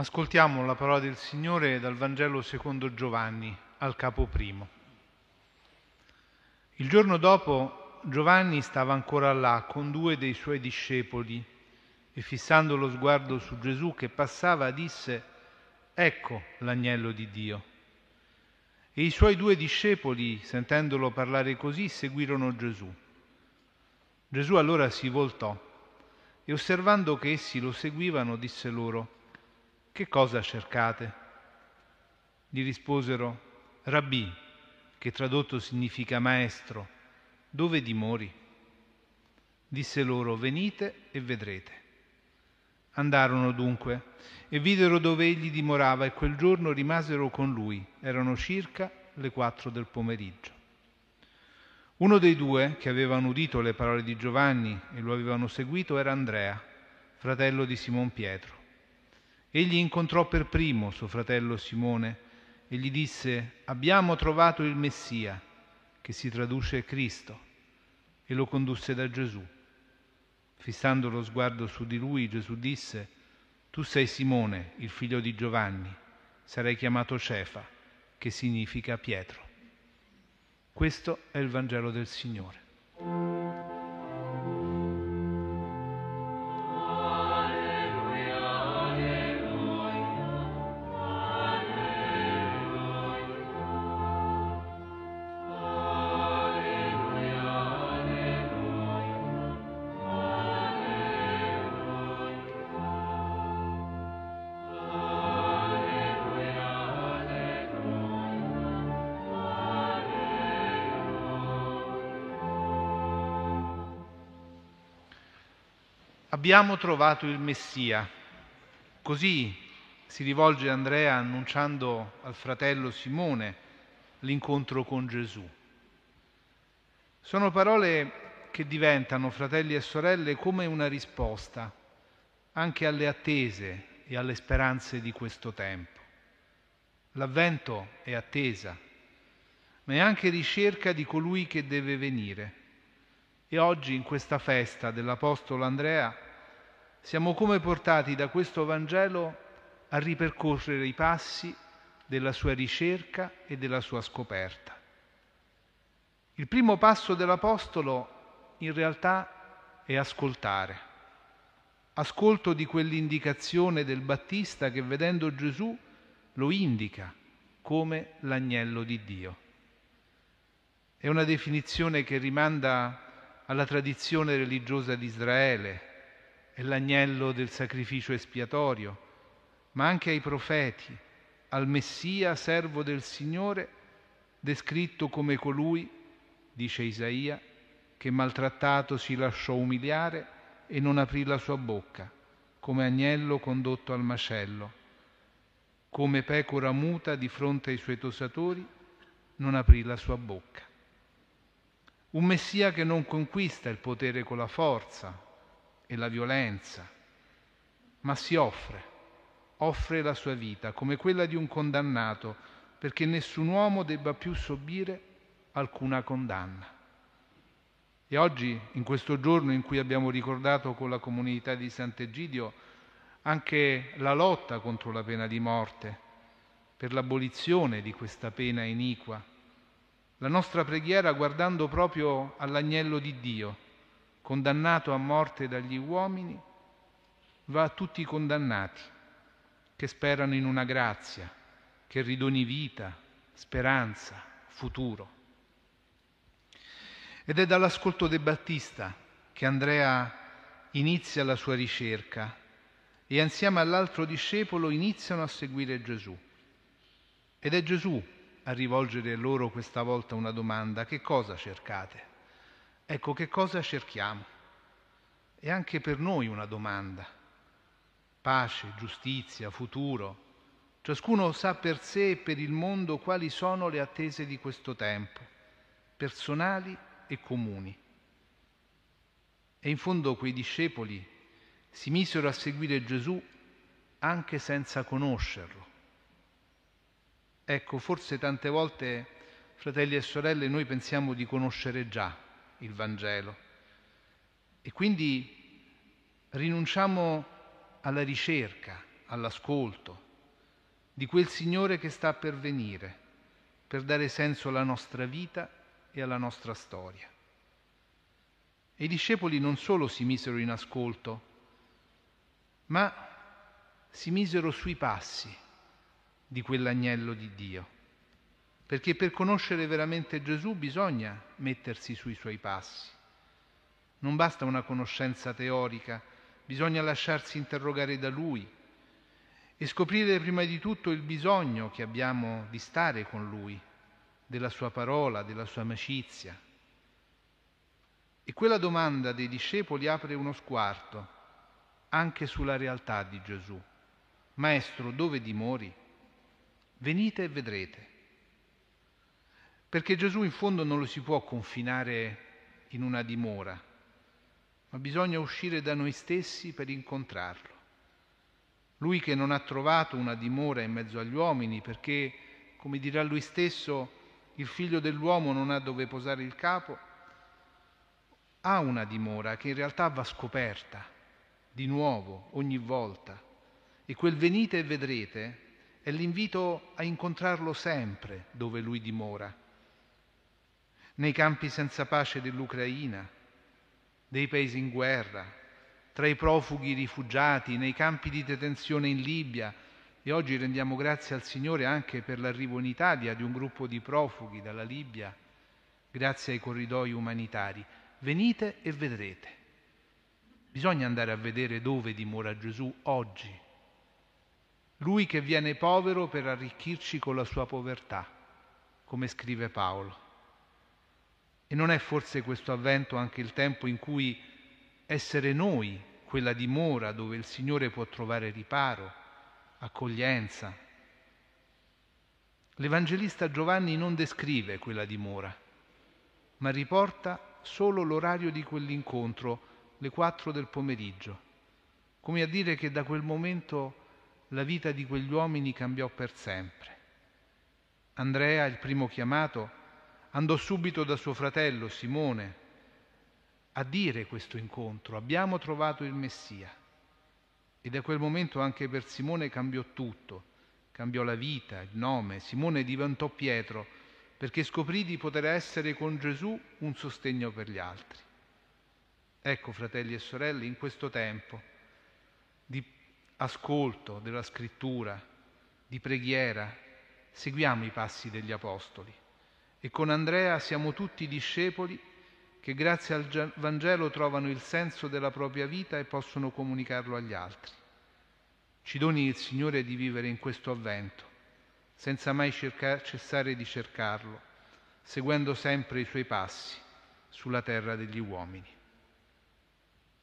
Ascoltiamo la parola del Signore dal Vangelo secondo Giovanni, al capo primo. Il giorno dopo Giovanni stava ancora là con due dei suoi discepoli e fissando lo sguardo su Gesù che passava disse, Ecco l'agnello di Dio. E i suoi due discepoli, sentendolo parlare così, seguirono Gesù. Gesù allora si voltò e osservando che essi lo seguivano disse loro, che cosa cercate? Gli risposero, Rabbì, che tradotto significa maestro, dove dimori? Disse loro, venite e vedrete. Andarono dunque e videro dove egli dimorava e quel giorno rimasero con lui. Erano circa le quattro del pomeriggio. Uno dei due che avevano udito le parole di Giovanni e lo avevano seguito era Andrea, fratello di Simon Pietro. Egli incontrò per primo suo fratello Simone e gli disse, abbiamo trovato il Messia, che si traduce Cristo, e lo condusse da Gesù. Fissando lo sguardo su di lui, Gesù disse, tu sei Simone, il figlio di Giovanni, sarai chiamato Cefa, che significa Pietro. Questo è il Vangelo del Signore. Abbiamo trovato il Messia. Così si rivolge Andrea annunciando al fratello Simone l'incontro con Gesù. Sono parole che diventano, fratelli e sorelle, come una risposta anche alle attese e alle speranze di questo tempo. L'avvento è attesa, ma è anche ricerca di colui che deve venire. E oggi in questa festa dell'Apostolo Andrea siamo come portati da questo Vangelo a ripercorrere i passi della sua ricerca e della sua scoperta. Il primo passo dell'Apostolo in realtà è ascoltare. Ascolto di quell'indicazione del Battista che vedendo Gesù lo indica come l'agnello di Dio. È una definizione che rimanda alla tradizione religiosa di Israele, è l'agnello del sacrificio espiatorio, ma anche ai profeti, al Messia, servo del Signore, descritto come colui, dice Isaia, che maltrattato si lasciò umiliare e non aprì la sua bocca, come agnello condotto al macello, come pecora muta di fronte ai suoi tosatori, non aprì la sua bocca. Un Messia che non conquista il potere con la forza e la violenza, ma si offre, offre la sua vita come quella di un condannato perché nessun uomo debba più subire alcuna condanna. E oggi, in questo giorno in cui abbiamo ricordato con la comunità di Sant'Egidio anche la lotta contro la pena di morte, per l'abolizione di questa pena iniqua, la nostra preghiera guardando proprio all'agnello di Dio, condannato a morte dagli uomini, va a tutti i condannati che sperano in una grazia che ridoni vita, speranza, futuro. Ed è dall'ascolto De Battista che Andrea inizia la sua ricerca e insieme all'altro discepolo iniziano a seguire Gesù. Ed è Gesù a rivolgere loro questa volta una domanda, che cosa cercate? Ecco, che cosa cerchiamo? È anche per noi una domanda. Pace, giustizia, futuro. Ciascuno sa per sé e per il mondo quali sono le attese di questo tempo, personali e comuni. E in fondo quei discepoli si misero a seguire Gesù anche senza conoscerlo Ecco, forse tante volte, fratelli e sorelle, noi pensiamo di conoscere già il Vangelo e quindi rinunciamo alla ricerca, all'ascolto di quel Signore che sta per venire, per dare senso alla nostra vita e alla nostra storia. E i discepoli non solo si misero in ascolto, ma si misero sui passi di quell'agnello di Dio, perché per conoscere veramente Gesù bisogna mettersi sui suoi passi. Non basta una conoscenza teorica, bisogna lasciarsi interrogare da Lui e scoprire prima di tutto il bisogno che abbiamo di stare con Lui, della Sua parola, della Sua amicizia. E quella domanda dei discepoli apre uno sguardo anche sulla realtà di Gesù. Maestro, dove dimori? Venite e vedrete. Perché Gesù in fondo non lo si può confinare in una dimora, ma bisogna uscire da noi stessi per incontrarlo. Lui che non ha trovato una dimora in mezzo agli uomini, perché, come dirà lui stesso, il figlio dell'uomo non ha dove posare il capo, ha una dimora che in realtà va scoperta di nuovo ogni volta. E quel venite e vedrete è l'invito a incontrarlo sempre dove lui dimora, nei campi senza pace dell'Ucraina, dei paesi in guerra, tra i profughi rifugiati, nei campi di detenzione in Libia e oggi rendiamo grazie al Signore anche per l'arrivo in Italia di un gruppo di profughi dalla Libia, grazie ai corridoi umanitari. Venite e vedrete. Bisogna andare a vedere dove dimora Gesù oggi. Lui che viene povero per arricchirci con la sua povertà, come scrive Paolo. E non è forse questo avvento anche il tempo in cui essere noi quella dimora dove il Signore può trovare riparo, accoglienza? L'Evangelista Giovanni non descrive quella dimora, ma riporta solo l'orario di quell'incontro, le quattro del pomeriggio, come a dire che da quel momento la vita di quegli uomini cambiò per sempre. Andrea, il primo chiamato, andò subito da suo fratello Simone a dire questo incontro, abbiamo trovato il Messia. E da quel momento anche per Simone cambiò tutto, cambiò la vita, il nome. Simone diventò Pietro perché scoprì di poter essere con Gesù un sostegno per gli altri. Ecco, fratelli e sorelle, in questo tempo di ascolto della scrittura, di preghiera, seguiamo i passi degli Apostoli e con Andrea siamo tutti discepoli che grazie al Vangelo trovano il senso della propria vita e possono comunicarlo agli altri. Ci doni il Signore di vivere in questo avvento, senza mai cercare, cessare di cercarlo, seguendo sempre i suoi passi sulla terra degli uomini.